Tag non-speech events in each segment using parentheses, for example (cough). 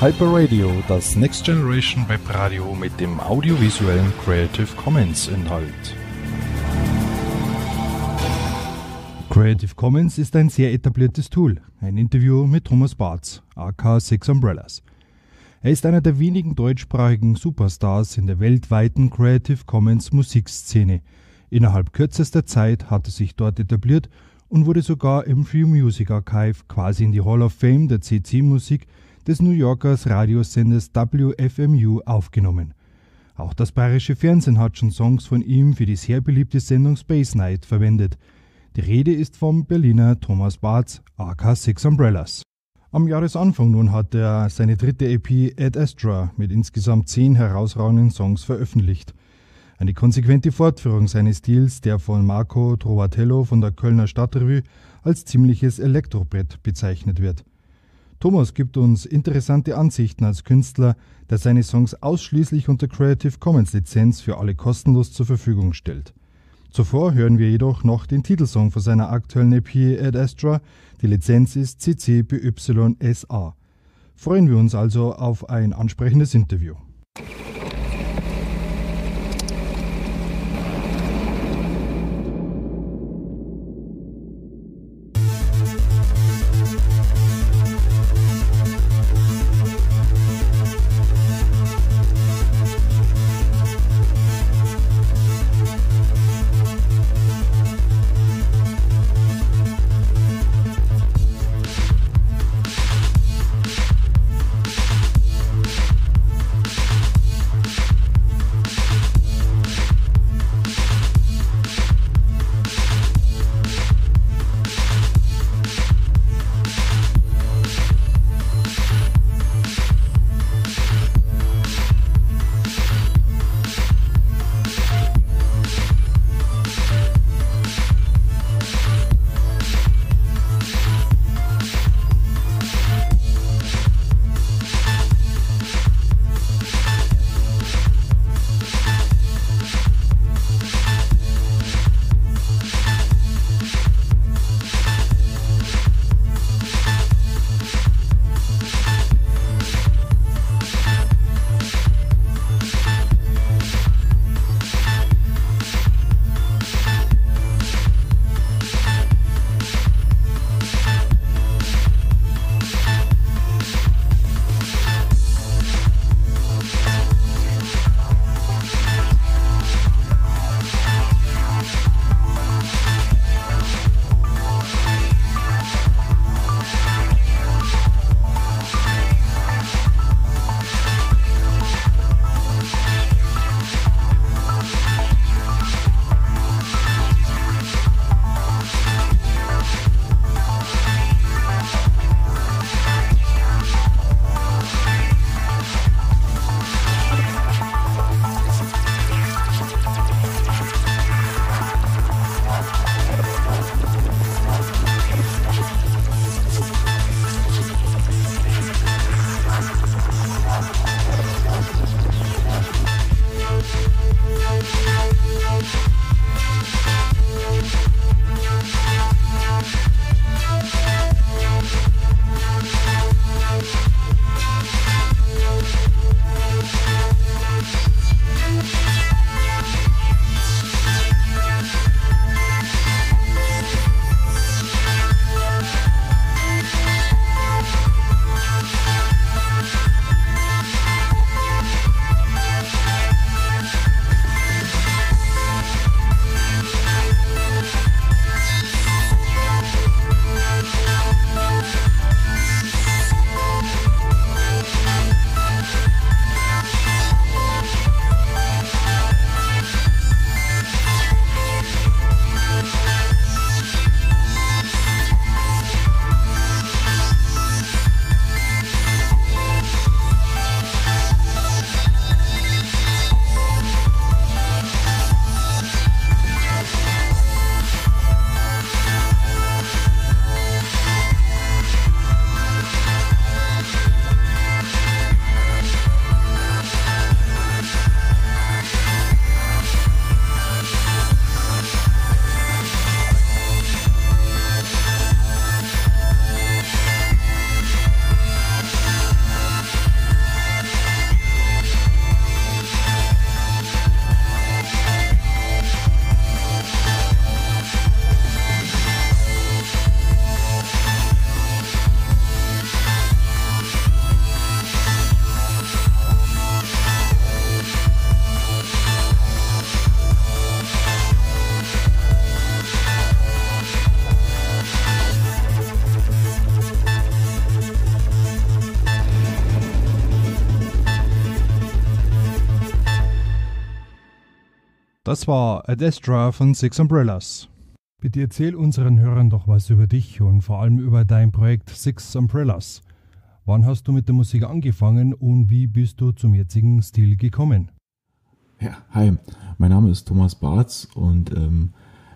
Hyper Radio, das Next Generation Web Radio mit dem audiovisuellen Creative Commons Inhalt. Creative Commons ist ein sehr etabliertes Tool. Ein Interview mit Thomas Bartz, AK Six Umbrellas. Er ist einer der wenigen deutschsprachigen Superstars in der weltweiten Creative Commons Musikszene. Innerhalb kürzester Zeit hat er sich dort etabliert und wurde sogar im Free Music Archive quasi in die Hall of Fame der CC-Musik des New Yorkers Radiosenders WFMU aufgenommen. Auch das bayerische Fernsehen hat schon Songs von ihm für die sehr beliebte Sendung Space Night verwendet – die Rede ist vom Berliner Thomas Barth, AK Six Umbrellas. Am Jahresanfang nun hat er seine dritte EP Ad Astra mit insgesamt zehn herausragenden Songs veröffentlicht. Eine konsequente Fortführung seines Stils, der von Marco Trovatello von der Kölner Stadtrevue als ziemliches Elektrobrett bezeichnet wird. Thomas gibt uns interessante Ansichten als Künstler, der seine Songs ausschließlich unter Creative Commons Lizenz für alle kostenlos zur Verfügung stellt. Zuvor hören wir jedoch noch den Titelsong von seiner aktuellen EP Ad Astra. Die Lizenz ist CC BY-SA. Freuen wir uns also auf ein ansprechendes Interview. Das war Adestra von Six Umbrellas. Bitte erzähl unseren Hörern doch was über dich und vor allem über dein Projekt Six Umbrellas. Wann hast du mit der Musik angefangen und wie bist du zum jetzigen Stil gekommen? Ja, hi, mein Name ist Thomas Barth und ähm,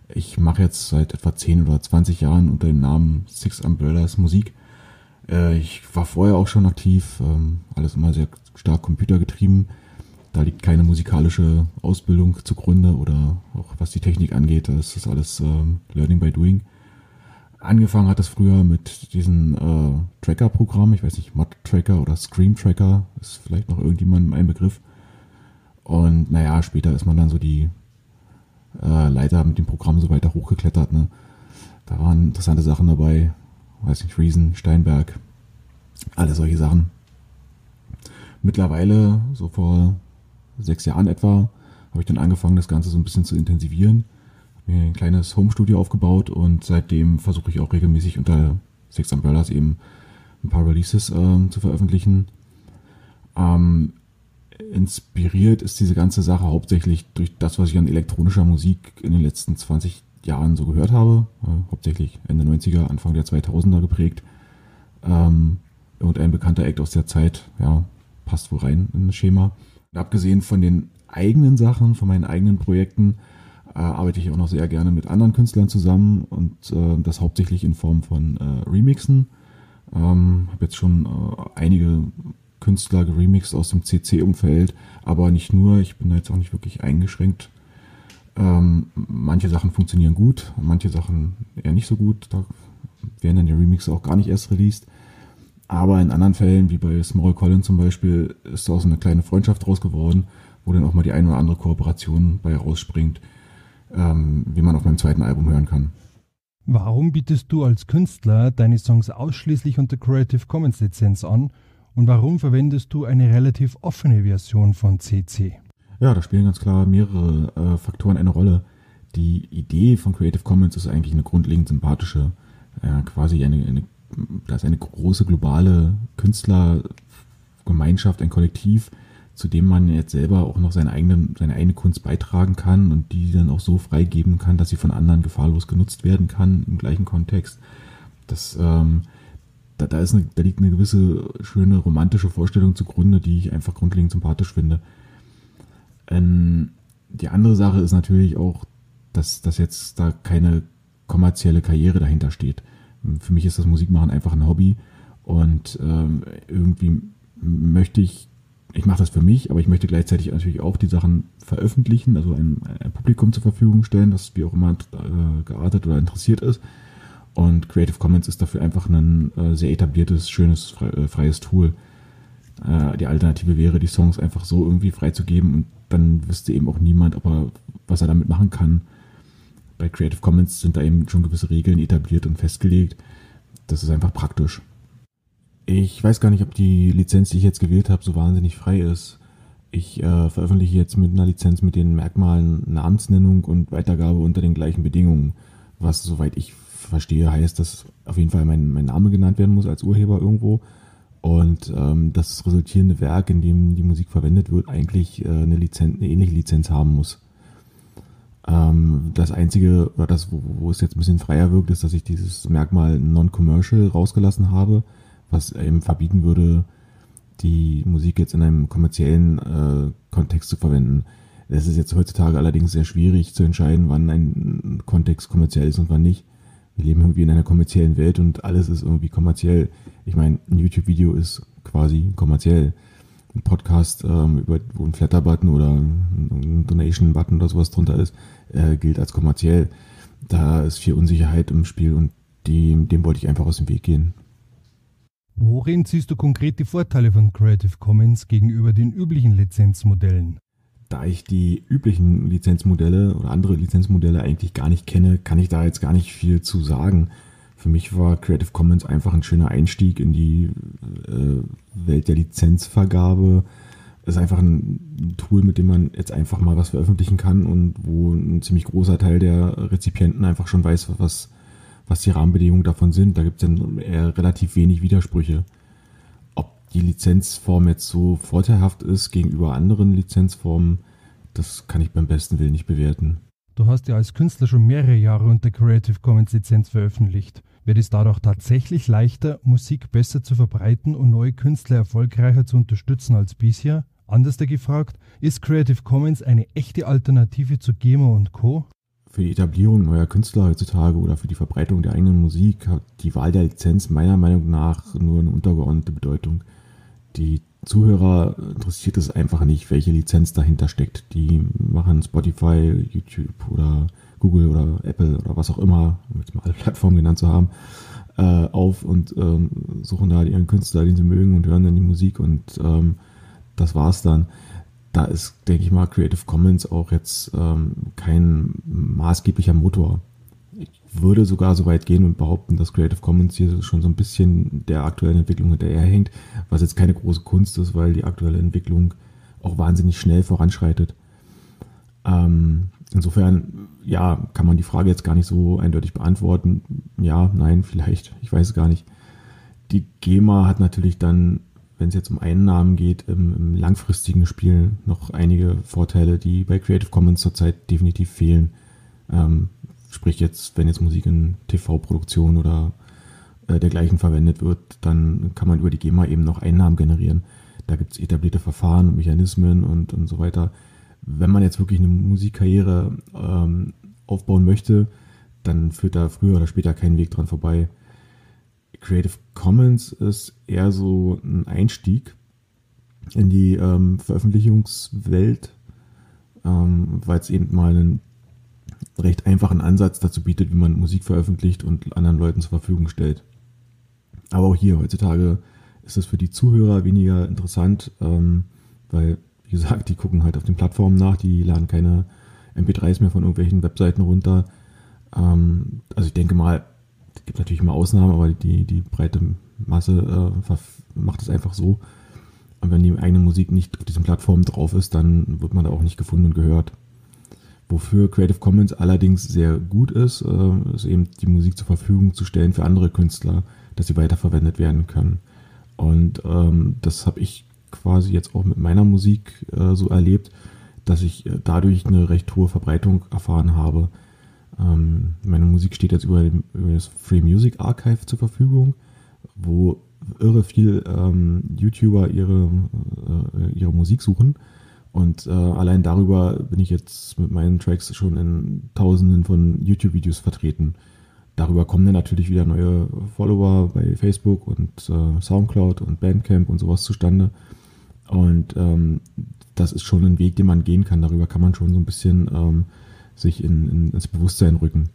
ich mache jetzt seit etwa 10 oder 20 Jahren unter dem Namen Six Umbrellas Musik. Äh, ich war vorher auch schon aktiv, ähm, alles immer sehr stark computergetrieben. Da liegt keine musikalische Ausbildung zugrunde oder auch was die Technik angeht, das ist alles ähm, Learning by Doing. Angefangen hat das früher mit diesen äh, Tracker-Programmen, ich weiß nicht, Mod-Tracker oder Scream-Tracker, ist vielleicht noch irgendjemandem ein Begriff. Und naja, später ist man dann so die äh, Leiter mit dem Programm so weiter hochgeklettert. Ne? Da waren interessante Sachen dabei, weiß nicht, Reason, Steinberg, alle solche Sachen. Mittlerweile, so vor sechs Jahren etwa, habe ich dann angefangen, das Ganze so ein bisschen zu intensivieren. Habe mir ein kleines Home-Studio aufgebaut und seitdem versuche ich auch regelmäßig unter Six Umbrellas eben ein paar Releases äh, zu veröffentlichen. Ähm, inspiriert ist diese ganze Sache hauptsächlich durch das, was ich an elektronischer Musik in den letzten 20 Jahren so gehört habe. Äh, hauptsächlich Ende 90er, Anfang der 2000er geprägt. Ähm, irgendein bekannter Act aus der Zeit, ja, passt wohl rein in das Schema. Und abgesehen von den eigenen Sachen, von meinen eigenen Projekten, äh, arbeite ich auch noch sehr gerne mit anderen Künstlern zusammen und äh, das hauptsächlich in Form von äh, Remixen. Ähm, habe jetzt schon äh, einige Künstler geremixed aus dem CC-Umfeld, aber nicht nur, ich bin da jetzt auch nicht wirklich eingeschränkt. Ähm, manche Sachen funktionieren gut, manche Sachen eher nicht so gut. Da werden dann die Remixe auch gar nicht erst released. Aber in anderen Fällen, wie bei Small Colin zum Beispiel, ist da auch so eine kleine Freundschaft draus geworden, wo dann auch mal die eine oder andere Kooperation bei rausspringt, ähm, wie man auf meinem zweiten Album hören kann. Warum bietest du als Künstler deine Songs ausschließlich unter Creative Commons Lizenz an und warum verwendest du eine relativ offene Version von CC? Ja, da spielen ganz klar mehrere äh, Faktoren eine Rolle. Die Idee von Creative Commons ist eigentlich eine grundlegend sympathische, äh, quasi eine, eine da ist eine große globale Künstlergemeinschaft, ein Kollektiv, zu dem man jetzt selber auch noch seine eigene, seine eigene Kunst beitragen kann und die dann auch so freigeben kann, dass sie von anderen gefahrlos genutzt werden kann im gleichen Kontext. Das, ähm, da, da, ist eine, da liegt eine gewisse schöne romantische Vorstellung zugrunde, die ich einfach grundlegend sympathisch finde. Ähm, die andere Sache ist natürlich auch, dass, dass jetzt da keine kommerzielle Karriere dahinter steht. Für mich ist das Musikmachen einfach ein Hobby und ähm, irgendwie möchte ich, ich mache das für mich, aber ich möchte gleichzeitig natürlich auch die Sachen veröffentlichen, also ein, ein Publikum zur Verfügung stellen, das wie auch immer äh, geartet oder interessiert ist. Und Creative Commons ist dafür einfach ein äh, sehr etabliertes, schönes, frei, äh, freies Tool. Äh, die Alternative wäre, die Songs einfach so irgendwie freizugeben und dann wüsste eben auch niemand, ob er, was er damit machen kann bei Creative Commons sind da eben schon gewisse Regeln etabliert und festgelegt. Das ist einfach praktisch. Ich weiß gar nicht, ob die Lizenz, die ich jetzt gewählt habe, so wahnsinnig frei ist. Ich äh, veröffentliche jetzt mit einer Lizenz mit den Merkmalen Namensnennung und Weitergabe unter den gleichen Bedingungen. Was, soweit ich verstehe, heißt, dass auf jeden Fall mein, mein Name genannt werden muss als Urheber irgendwo. Und ähm, das resultierende Werk, in dem die Musik verwendet wird, eigentlich äh, eine, Lizenz, eine ähnliche Lizenz haben muss. Ähm, das Einzige, oder das, wo, wo es jetzt ein bisschen freier wirkt, ist, dass ich dieses Merkmal Non-Commercial rausgelassen habe, was eben verbieten würde, die Musik jetzt in einem kommerziellen äh, Kontext zu verwenden. Es ist jetzt heutzutage allerdings sehr schwierig zu entscheiden, wann ein Kontext kommerziell ist und wann nicht. Wir leben irgendwie in einer kommerziellen Welt und alles ist irgendwie kommerziell. Ich meine, ein YouTube-Video ist quasi kommerziell ein Podcast, ähm, über, wo ein Flatter-Button oder ein Donation-Button oder sowas drunter ist, äh, gilt als kommerziell. Da ist viel Unsicherheit im Spiel und dem, dem wollte ich einfach aus dem Weg gehen. Worin siehst du konkret die Vorteile von Creative Commons gegenüber den üblichen Lizenzmodellen? Da ich die üblichen Lizenzmodelle oder andere Lizenzmodelle eigentlich gar nicht kenne, kann ich da jetzt gar nicht viel zu sagen. Für mich war Creative Commons einfach ein schöner Einstieg in die äh, Welt der Lizenzvergabe. Es ist einfach ein Tool, mit dem man jetzt einfach mal was veröffentlichen kann und wo ein ziemlich großer Teil der Rezipienten einfach schon weiß, was, was die Rahmenbedingungen davon sind. Da gibt es dann eher relativ wenig Widersprüche. Ob die Lizenzform jetzt so vorteilhaft ist gegenüber anderen Lizenzformen, das kann ich beim besten Willen nicht bewerten. Du hast ja als Künstler schon mehrere Jahre unter Creative Commons Lizenz veröffentlicht. Wird es dadurch tatsächlich leichter, Musik besser zu verbreiten und neue Künstler erfolgreicher zu unterstützen als bisher? Anders gefragt, ist Creative Commons eine echte Alternative zu GEMA und Co.? Für die Etablierung neuer Künstler heutzutage oder für die Verbreitung der eigenen Musik hat die Wahl der Lizenz meiner Meinung nach nur eine untergeordnete Bedeutung. Die Zuhörer interessiert es einfach nicht, welche Lizenz dahinter steckt. Die machen Spotify, YouTube oder Google oder Apple oder was auch immer, um jetzt mal alle Plattformen genannt zu haben, äh, auf und ähm, suchen da ihren Künstler, den sie mögen und hören dann die Musik und ähm, das war's dann. Da ist, denke ich mal, Creative Commons auch jetzt ähm, kein maßgeblicher Motor würde sogar so weit gehen und behaupten, dass Creative Commons hier schon so ein bisschen der aktuellen Entwicklung hinterherhängt, was jetzt keine große Kunst ist, weil die aktuelle Entwicklung auch wahnsinnig schnell voranschreitet. Ähm, insofern, ja, kann man die Frage jetzt gar nicht so eindeutig beantworten. Ja, nein, vielleicht, ich weiß es gar nicht. Die GEMA hat natürlich dann, wenn es jetzt um Einnahmen geht, im, im langfristigen Spiel noch einige Vorteile, die bei Creative Commons zurzeit definitiv fehlen. Ähm, Sprich jetzt, wenn jetzt Musik in TV-Produktion oder äh, dergleichen verwendet wird, dann kann man über die GEMA eben noch Einnahmen generieren. Da gibt es etablierte Verfahren und Mechanismen und, und so weiter. Wenn man jetzt wirklich eine Musikkarriere ähm, aufbauen möchte, dann führt da früher oder später kein Weg dran vorbei. Creative Commons ist eher so ein Einstieg in die ähm, Veröffentlichungswelt, ähm, weil es eben mal ein recht einfachen Ansatz dazu bietet, wie man Musik veröffentlicht und anderen Leuten zur Verfügung stellt. Aber auch hier heutzutage ist es für die Zuhörer weniger interessant, ähm, weil, wie gesagt, die gucken halt auf den Plattformen nach, die laden keine MP3s mehr von irgendwelchen Webseiten runter. Ähm, also ich denke mal, es gibt natürlich immer Ausnahmen, aber die, die breite Masse äh, macht es einfach so. Und wenn die eigene Musik nicht auf diesen Plattformen drauf ist, dann wird man da auch nicht gefunden und gehört. Wofür Creative Commons allerdings sehr gut ist, äh, ist eben die Musik zur Verfügung zu stellen für andere Künstler, dass sie weiterverwendet werden können. Und ähm, das habe ich quasi jetzt auch mit meiner Musik äh, so erlebt, dass ich äh, dadurch eine recht hohe Verbreitung erfahren habe. Ähm, meine Musik steht jetzt über, über, das Free Music Archive zur Verfügung, wo irre viel ähm, YouTuber ihre, äh, ihre Musik suchen und äh, allein darüber bin ich jetzt mit meinen Tracks schon in tausenden von YouTube-Videos vertreten. Darüber kommen dann natürlich wieder neue Follower bei Facebook und äh, Soundcloud und Bandcamp und sowas zustande. Und ähm, das ist schon ein Weg, den man gehen kann. Darüber kann man schon so ein bisschen ähm, sich in, in, ins Bewusstsein rücken.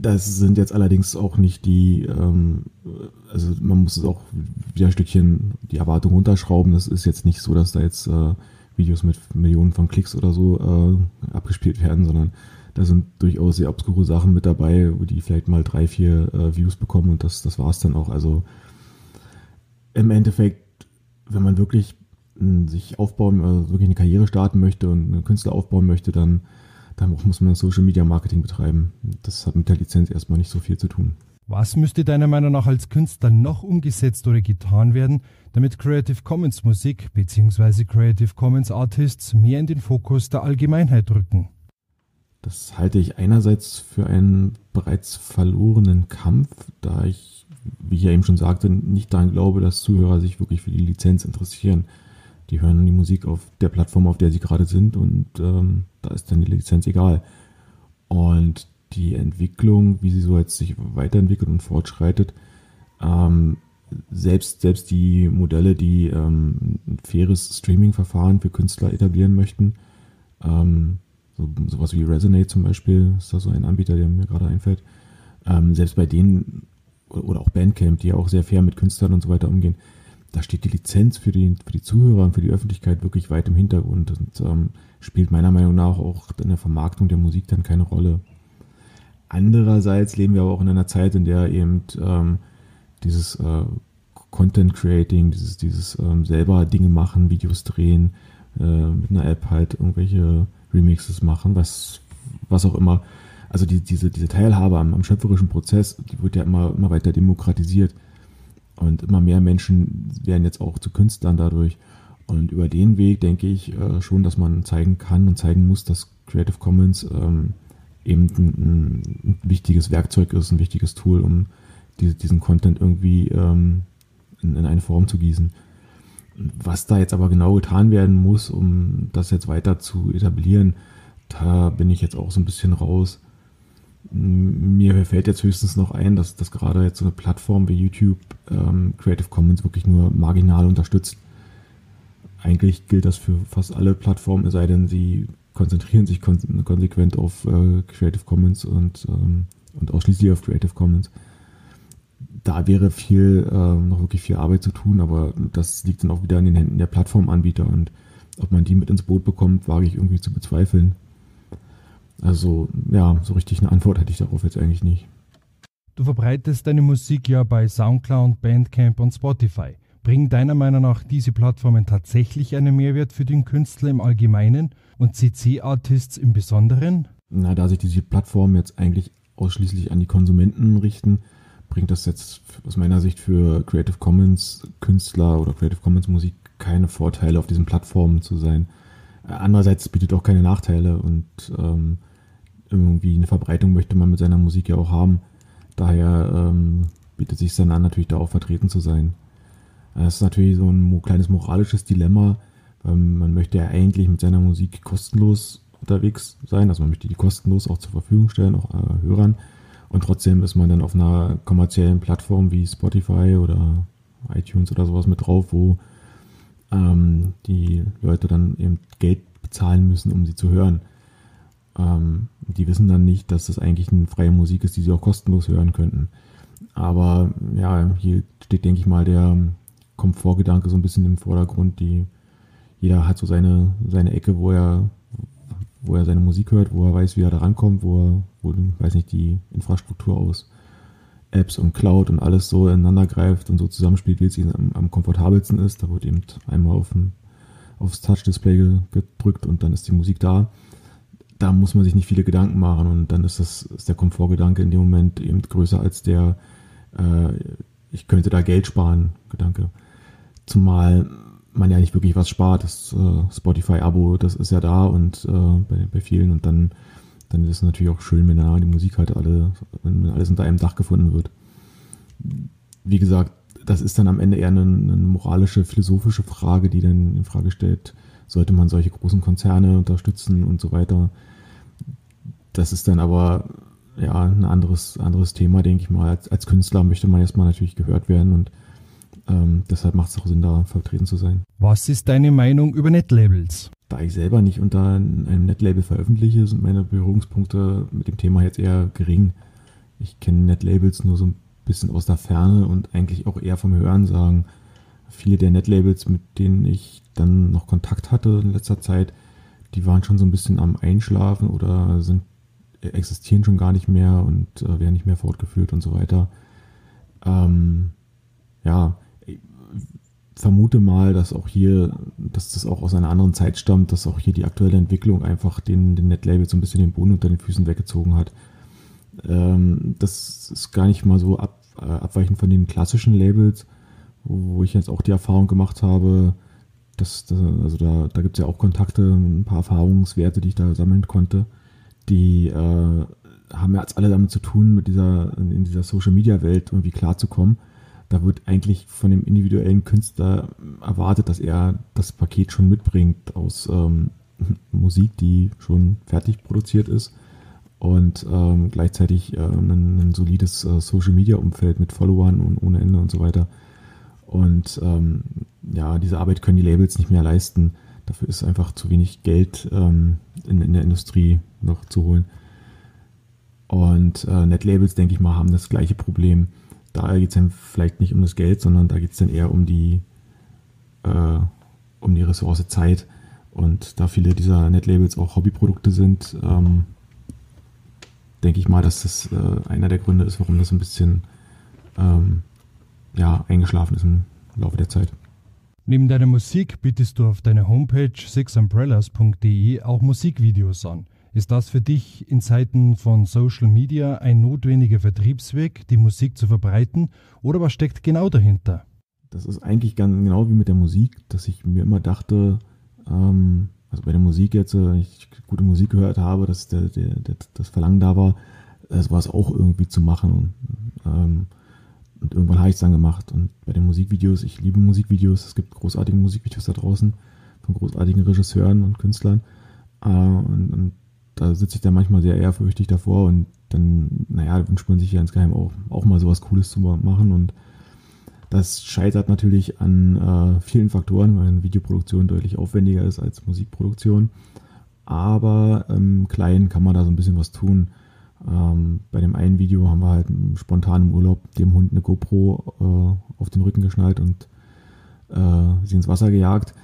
Das sind jetzt allerdings auch nicht die, ähm, also man muss es auch wieder ein Stückchen die Erwartung runterschrauben. Das ist jetzt nicht so, dass da jetzt äh, Videos mit Millionen von Klicks oder so äh, abgespielt werden, sondern da sind durchaus sehr obskure Sachen mit dabei, wo die vielleicht mal drei, vier äh, Views bekommen und das, das war es dann auch. Also im Endeffekt, wenn man wirklich äh, sich aufbauen, also wirklich eine Karriere starten möchte und einen Künstler aufbauen möchte, dann dann muss man Social Media Marketing betreiben. Das hat mit der Lizenz erstmal nicht so viel zu tun. Was müsste deiner Meinung nach als Künstler noch umgesetzt oder getan werden, damit Creative Commons Musik bzw. Creative Commons Artists mehr in den Fokus der Allgemeinheit rücken? Das halte ich einerseits für einen bereits verlorenen Kampf, da ich, wie ich ja eben schon sagte, nicht daran glaube, dass Zuhörer sich wirklich für die Lizenz interessieren. Die hören die Musik auf der Plattform, auf der sie gerade sind und ähm, da ist dann die Lizenz egal. Und die Entwicklung, wie sie so jetzt sich weiterentwickelt und fortschreitet, ähm, selbst, selbst die Modelle, die ähm, ein faires Streaming-Verfahren für Künstler etablieren möchten, ähm, so, sowas wie Resonate zum Beispiel, ist da so ein Anbieter, der mir gerade einfällt, ähm, selbst bei denen oder auch Bandcamp, die ja auch sehr fair mit Künstlern und so weiter umgehen, da steht die Lizenz für die, für die Zuhörer und für die Öffentlichkeit wirklich weit im Hintergrund und ähm, spielt meiner Meinung nach auch in der Vermarktung der Musik dann keine Rolle. Andererseits leben wir aber auch in einer Zeit, in der eben ähm, dieses äh, Content Creating, dieses, dieses ähm, selber Dinge machen, Videos drehen, äh, mit einer App halt irgendwelche Remixes machen, was, was auch immer. Also die, diese, diese Teilhabe am, am schöpferischen Prozess, die wird ja immer, immer weiter demokratisiert. Und immer mehr Menschen werden jetzt auch zu Künstlern dadurch. Und über den Weg denke ich äh, schon, dass man zeigen kann und zeigen muss, dass Creative Commons ähm, eben ein, ein, wichtiges Werkzeug ist, ein wichtiges Tool, um diese, diesen Content irgendwie ähm, in, in, eine Form zu gießen. Was da jetzt aber genau getan werden muss, um das jetzt weiter zu etablieren, da bin ich jetzt auch so ein bisschen raus. Mir fällt jetzt höchstens noch ein, dass, dass gerade jetzt so eine Plattform wie YouTube ähm, Creative Commons wirklich nur marginal unterstützt. Eigentlich gilt das für fast alle Plattformen, es sei denn, sie konzentrieren sich kon konsequent auf äh, Creative Commons und, ähm, und ausschließlich auf Creative Commons. Da wäre viel, äh, noch wirklich viel Arbeit zu tun, aber das liegt dann auch wieder in den Händen der Plattformanbieter und ob man die mit ins Boot bekommt, wage ich irgendwie zu bezweifeln. Also ja, so richtig eine Antwort hätte ich darauf jetzt eigentlich nicht. Du verbreitest deine Musik ja bei SoundCloud, Bandcamp und Spotify. Bringen deiner Meinung nach diese Plattformen tatsächlich einen Mehrwert für den Künstler im Allgemeinen und CC-Artists im Besonderen? Na, da sich diese Plattformen jetzt eigentlich ausschließlich an die Konsumenten richten, bringt das jetzt aus meiner Sicht für Creative Commons Künstler oder Creative Commons Musik keine Vorteile, auf diesen Plattformen zu sein. Andererseits bietet auch keine Nachteile und ähm, irgendwie eine Verbreitung möchte man mit seiner Musik ja auch haben. Daher ähm, bietet sich dann an, natürlich da auch vertreten zu sein. Das ist natürlich so ein kleines moralisches Dilemma. Ähm, man möchte ja eigentlich mit seiner Musik kostenlos unterwegs sein, also man möchte die kostenlos auch zur Verfügung stellen, auch äh, Hörern. Und trotzdem ist man dann auf einer kommerziellen Plattform wie Spotify oder iTunes oder sowas mit drauf, wo ähm, die Leute dann eben Geld bezahlen müssen, um sie zu hören. Ähm, die wissen dann nicht, dass das eigentlich eine freie Musik ist, die sie auch kostenlos hören könnten. Aber ja, hier steht, denke ich mal, der Komfortgedanke so ein bisschen im Vordergrund. Die, jeder hat so seine, seine Ecke, wo er, wo er seine Musik hört, wo er weiß, wie er da rankommt, wo er, wo, weiß nicht, die Infrastruktur aus Apps und Cloud und alles so ineinander greift und so zusammenspielt, wie es ihnen am, am komfortabelsten ist. Da wird eben einmal auf dem, aufs Touch-Display gedrückt und dann ist die Musik da. Da muss man sich nicht viele Gedanken machen und dann ist das ist der Komfortgedanke in dem Moment eben größer als der äh, ich könnte da Geld sparen Gedanke. Zumal man ja nicht wirklich was spart. Das äh, Spotify-Abo, das ist ja da und äh, bei, bei vielen und dann dann ist es natürlich auch schön, wenn da die Musik halt alle, wenn alles unter einem Dach gefunden wird. Wie gesagt, das ist dann am Ende eher eine, eine moralische, philosophische Frage, die dann in Frage stellt, sollte man solche großen Konzerne unterstützen und so weiter. Das ist dann aber ja ein anderes, anderes Thema, denke ich mal. Als, als Künstler möchte man erstmal natürlich gehört werden und ähm, deshalb macht es auch Sinn, da vertreten zu sein. Was ist deine Meinung über Netlabels? Da ich selber nicht unter einem Netlabel veröffentliche, sind meine Berührungspunkte mit dem Thema jetzt eher gering. Ich kenne Netlabels nur so ein bisschen aus der Ferne und eigentlich auch eher vom Hören sagen. Viele der Netlabels, mit denen ich dann noch Kontakt hatte in letzter Zeit, die waren schon so ein bisschen am Einschlafen oder sind existieren schon gar nicht mehr und äh, werden nicht mehr fortgeführt und so weiter. Ähm, ja, vermute mal, dass auch hier, dass das auch aus einer anderen Zeit stammt, dass auch hier die aktuelle Entwicklung einfach den, den Netlabel so ein bisschen den Boden unter den Füßen weggezogen hat. Ähm, das ist gar nicht mal so ab, äh, abweichend von den klassischen Labels, wo, wo, ich jetzt auch die Erfahrung gemacht habe, dass, dass also da, da gibt es ja auch Kontakte, ein paar Erfahrungswerte, die ich da sammeln konnte. Die äh, haben ja alle damit zu tun, mit dieser, in dieser Social Media Welt irgendwie klarzukommen da wird eigentlich von dem individuellen Künstler erwartet, dass er das Paket schon mitbringt aus ähm, (laughs) Musik, die schon fertig produziert ist und ähm, gleichzeitig äh, ein, ein, solides äh, Social Media Umfeld mit Followern und ohne Ende und so weiter. Und ähm, ja, diese Arbeit können die Labels nicht mehr leisten. Dafür ist einfach zu wenig Geld ähm, in, in der Industrie noch zu holen. Und äh, Netlabels, denke ich mal, haben das gleiche Problem da geht es dann vielleicht nicht um das Geld, sondern da geht es dann eher um die, äh, um die Ressource Zeit. Und da viele dieser Netlabels auch Hobbyprodukte sind, ähm, denke ich mal, dass das äh, einer der Gründe ist, warum das ein bisschen ähm, ja, eingeschlafen ist im Laufe der Zeit. Neben deiner Musik bietest du auf deiner Homepage sixumbrellas.de auch Musikvideos an. Ist das für dich in Zeiten von Social Media ein notwendiger Vertriebsweg, die Musik zu verbreiten, oder was steckt genau dahinter? Das ist eigentlich ganz genau wie mit der Musik, dass ich mir immer dachte, ähm, also bei der Musik jetzt, wenn äh, ich gute Musik gehört habe, dass der, der, der, das Verlangen da war, sowas auch irgendwie zu machen. Und, ähm, und irgendwann habe ich es dann gemacht. Und bei den Musikvideos, ich liebe Musikvideos, es gibt großartige Musikvideos da draußen von großartigen Regisseuren und Künstlern. Äh, und, und, da sitze ich dann manchmal sehr ehrfürchtig davor und dann, naja, wünscht man sich ja insgeheim auch, auch mal sowas Cooles zu machen. Und das scheitert natürlich an äh, vielen Faktoren, weil eine Videoproduktion deutlich aufwendiger ist als Musikproduktion. Aber im ähm, Kleinen kann man da so ein bisschen was tun. Ähm, bei dem einen Video haben wir halt spontan im Urlaub dem Hund eine GoPro äh, auf den Rücken geschnallt und äh, sie ins Wasser gejagt.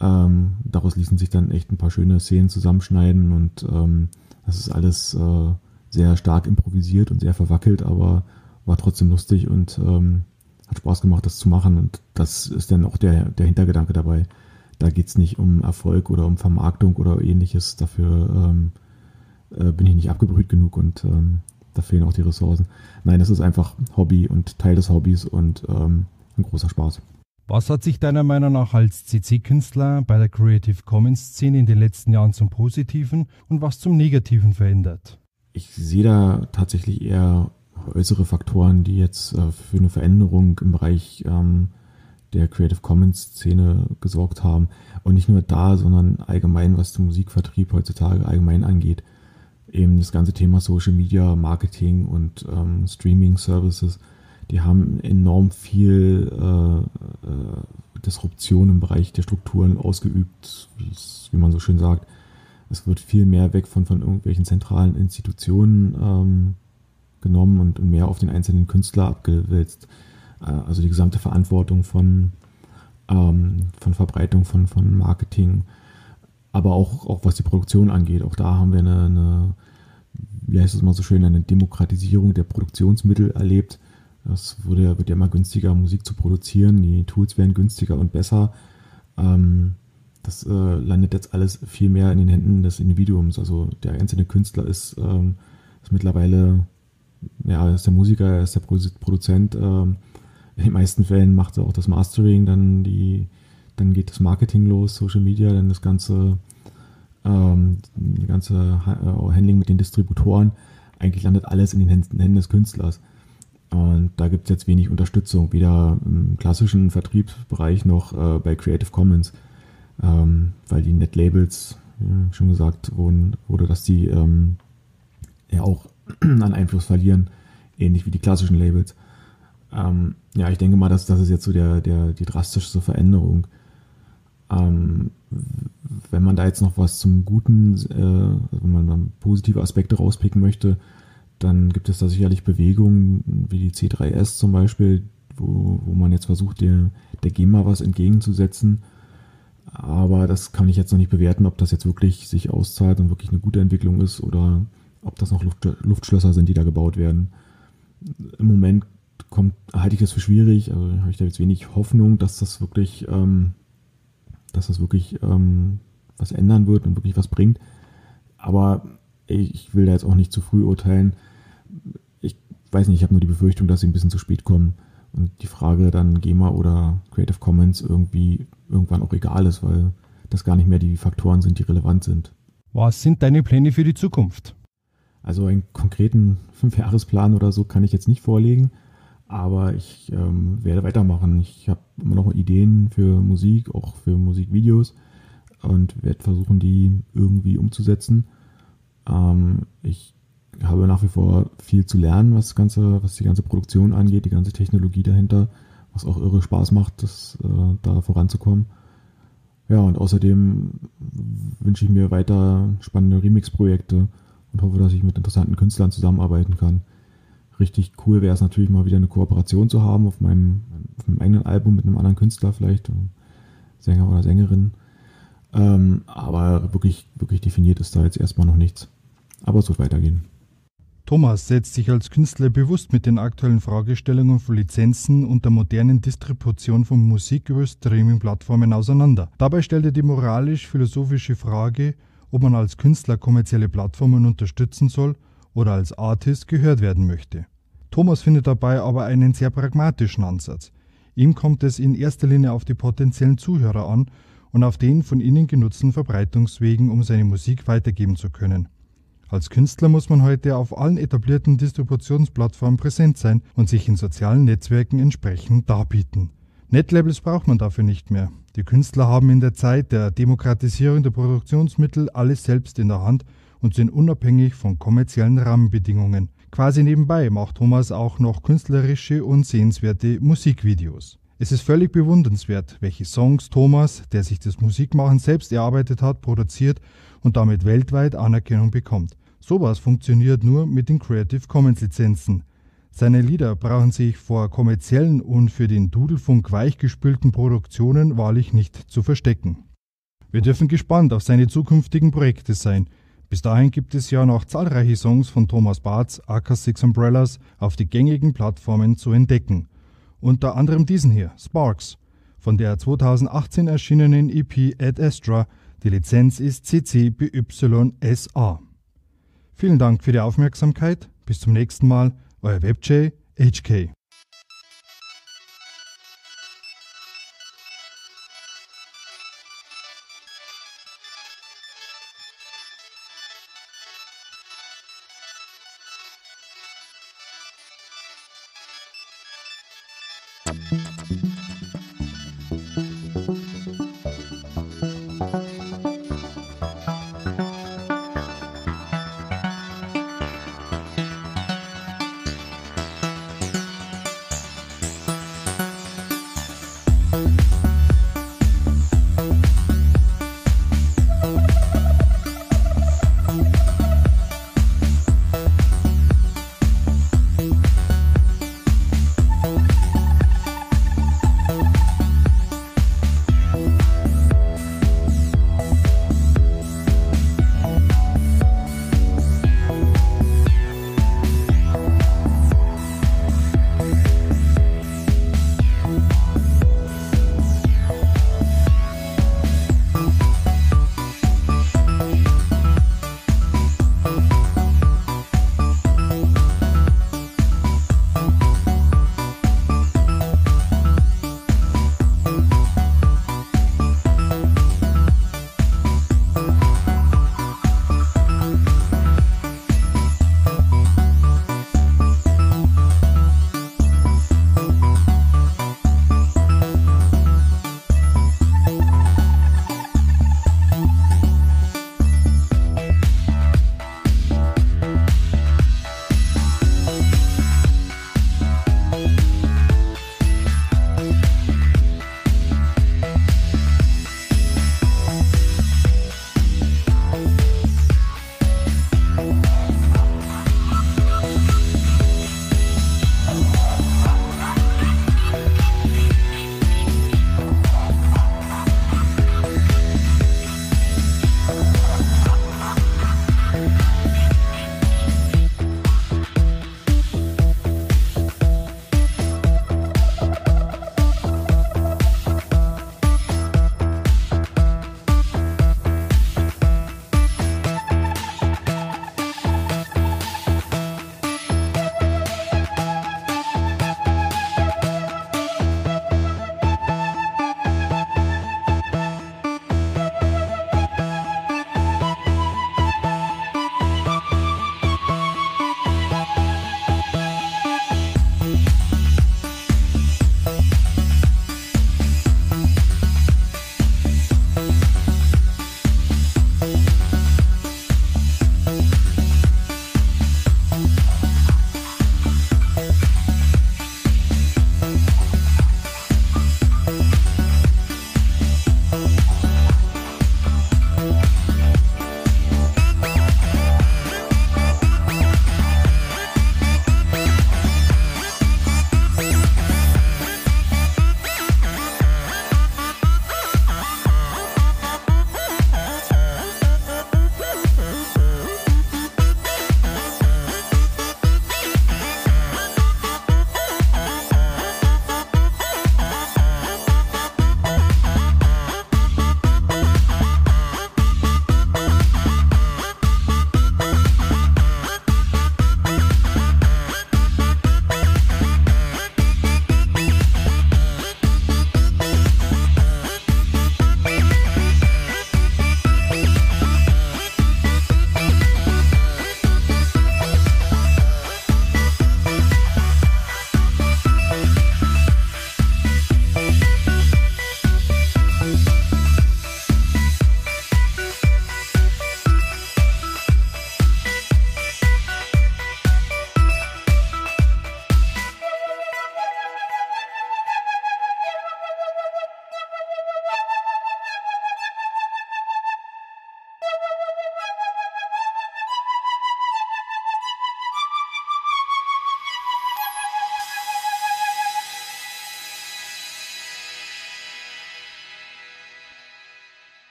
Ähm, daraus ließen sich dann echt ein paar schöne Szenen zusammenschneiden und ähm, das ist alles äh, sehr stark improvisiert und sehr verwackelt, aber war trotzdem lustig und ähm, hat Spaß gemacht, das zu machen und das ist dann auch der, der Hintergedanke dabei. Da geht es nicht um Erfolg oder um Vermarktung oder ähnliches. Dafür ähm, äh, bin ich nicht abgebrüht genug und ähm, da fehlen auch die Ressourcen. Nein, das ist einfach Hobby und Teil des Hobbys und ähm, ein großer Spaß. Was hat sich deiner Meinung nach als CC-Künstler bei der Creative Commons-Szene in den letzten Jahren zum Positiven und was zum Negativen verändert? Ich sehe da tatsächlich eher äußere Faktoren, die jetzt äh, für eine Veränderung im Bereich ähm, der Creative Commons-Szene gesorgt haben. Und nicht nur da, sondern allgemein, was den Musikvertrieb heutzutage allgemein angeht eben das ganze Thema Social Media, Marketing und ähm, Streaming Services, die haben enorm viel äh, äh, Disruption im Bereich der Strukturen ausgeübt, wie man so schön sagt. Es wird viel mehr weg von, von irgendwelchen zentralen Institutionen ähm, genommen und, und, mehr auf den einzelnen Künstler abgewälzt. Äh, also die gesamte Verantwortung von, ähm, von Verbreitung von, von Marketing, aber auch, auch was die Produktion angeht. Auch da haben wir eine, eine wie heißt es mal so schön, eine Demokratisierung der Produktionsmittel erlebt. Es wird ja immer günstiger, Musik zu produzieren. Die Tools werden günstiger und besser. Ähm, das äh, landet jetzt alles viel mehr in den Händen des Individuums. Also der einzelne Künstler ist, ähm, ist mittlerweile, ja, ist der Musiker, er ist der Produzent. Ähm, in den meisten Fällen macht er auch das Mastering, dann die, dann geht das Marketing los, Social Media, dann das ganze ähm, ganze äh, Handling mit den Distributoren, eigentlich landet alles in den Händen des Künstlers. Und da gibt es jetzt wenig Unterstützung, weder im klassischen Vertriebsbereich noch äh, bei Creative Commons, ähm, weil die Netlabels, ja, schon gesagt wurden, wurde, dass die ähm, ja auch (clears throat) an Einfluss verlieren, ähnlich wie die klassischen Labels. Ähm, ja, ich denke mal, dass das ist jetzt so der, der, die drastischste Veränderung. Ähm, wenn man da jetzt noch was zum Guten, äh, wenn man dann positive Aspekte rauspicken möchte, dann gibt es da sicherlich Bewegungen wie die C3S zum Beispiel, wo, wo man jetzt versucht, der, der GEMA was entgegenzusetzen. Aber das kann ich jetzt noch nicht bewerten, ob das jetzt wirklich sich auszahlt und wirklich eine gute Entwicklung ist oder ob das noch Luft, Luftschlösser sind, die da gebaut werden. Im Moment kommt, halte ich das für schwierig, also habe ich da jetzt wenig Hoffnung, dass das wirklich ähm, dass das wirklich ähm, was ändern wird und wirklich was bringt. Aber ich will da jetzt auch nicht zu früh urteilen. Ich weiß nicht, ich habe nur die Befürchtung, dass sie ein bisschen zu spät kommen und die Frage dann GEMA oder Creative Commons irgendwie irgendwann auch egal ist, weil das gar nicht mehr die Faktoren sind, die relevant sind. Was sind deine Pläne für die Zukunft? Also einen konkreten Fünfjahresplan oder so kann ich jetzt nicht vorlegen. Aber ich ähm, werde weitermachen. Ich habe immer noch Ideen für Musik, auch für Musikvideos und werde versuchen, die irgendwie umzusetzen. Ähm, ich habe nach wie vor viel zu lernen, was, ganze, was die ganze Produktion angeht, die ganze Technologie dahinter, was auch irre Spaß macht, das, äh, da voranzukommen. Ja, und außerdem wünsche ich mir weiter spannende Remix-Projekte und hoffe, dass ich mit interessanten Künstlern zusammenarbeiten kann richtig cool wäre es natürlich mal wieder eine Kooperation zu haben auf meinem, auf meinem eigenen Album mit einem anderen Künstler vielleicht, Sänger oder Sängerin. Ähm, aber wirklich, wirklich definiert ist da jetzt erstmal noch nichts. Aber es wird weitergehen. Thomas setzt sich als Künstler bewusst mit den aktuellen Fragestellungen von Lizenzen und der modernen Distribution von Musik über Streaming-Plattformen auseinander. Dabei stellt er die moralisch-philosophische Frage, ob man als Künstler kommerzielle Plattformen unterstützen soll oder als Artist gehört werden möchte. Thomas findet dabei aber einen sehr pragmatischen Ansatz. Ihm kommt es in erster Linie auf die potenziellen Zuhörer an und auf den von ihnen genutzten Verbreitungswegen, um seine Musik weitergeben zu können. Als Künstler muss man heute auf allen etablierten Distributionsplattformen präsent sein und sich in sozialen Netzwerken entsprechend darbieten. Netlabels braucht man dafür nicht mehr. Die Künstler haben in der Zeit der Demokratisierung der Produktionsmittel alles selbst in der Hand und sind unabhängig von kommerziellen Rahmenbedingungen. Quasi nebenbei macht Thomas auch noch künstlerische und sehenswerte Musikvideos. Es ist völlig bewundernswert, welche Songs Thomas, der sich das Musikmachen selbst erarbeitet hat, produziert und damit weltweit Anerkennung bekommt. Sowas funktioniert nur mit den Creative Commons Lizenzen. Seine Lieder brauchen sich vor kommerziellen und für den Dudelfunk weichgespülten Produktionen wahrlich nicht zu verstecken. Wir dürfen gespannt auf seine zukünftigen Projekte sein. Bis dahin gibt es ja noch zahlreiche Songs von Thomas Barth, AK6 Umbrellas, auf die gängigen Plattformen zu entdecken. Unter anderem diesen hier, Sparks, von der 2018 erschienenen EP Ad Astra. Die Lizenz ist CC BY-SA. Vielen Dank für die Aufmerksamkeit. Bis zum nächsten Mal. Euer WebJ HK.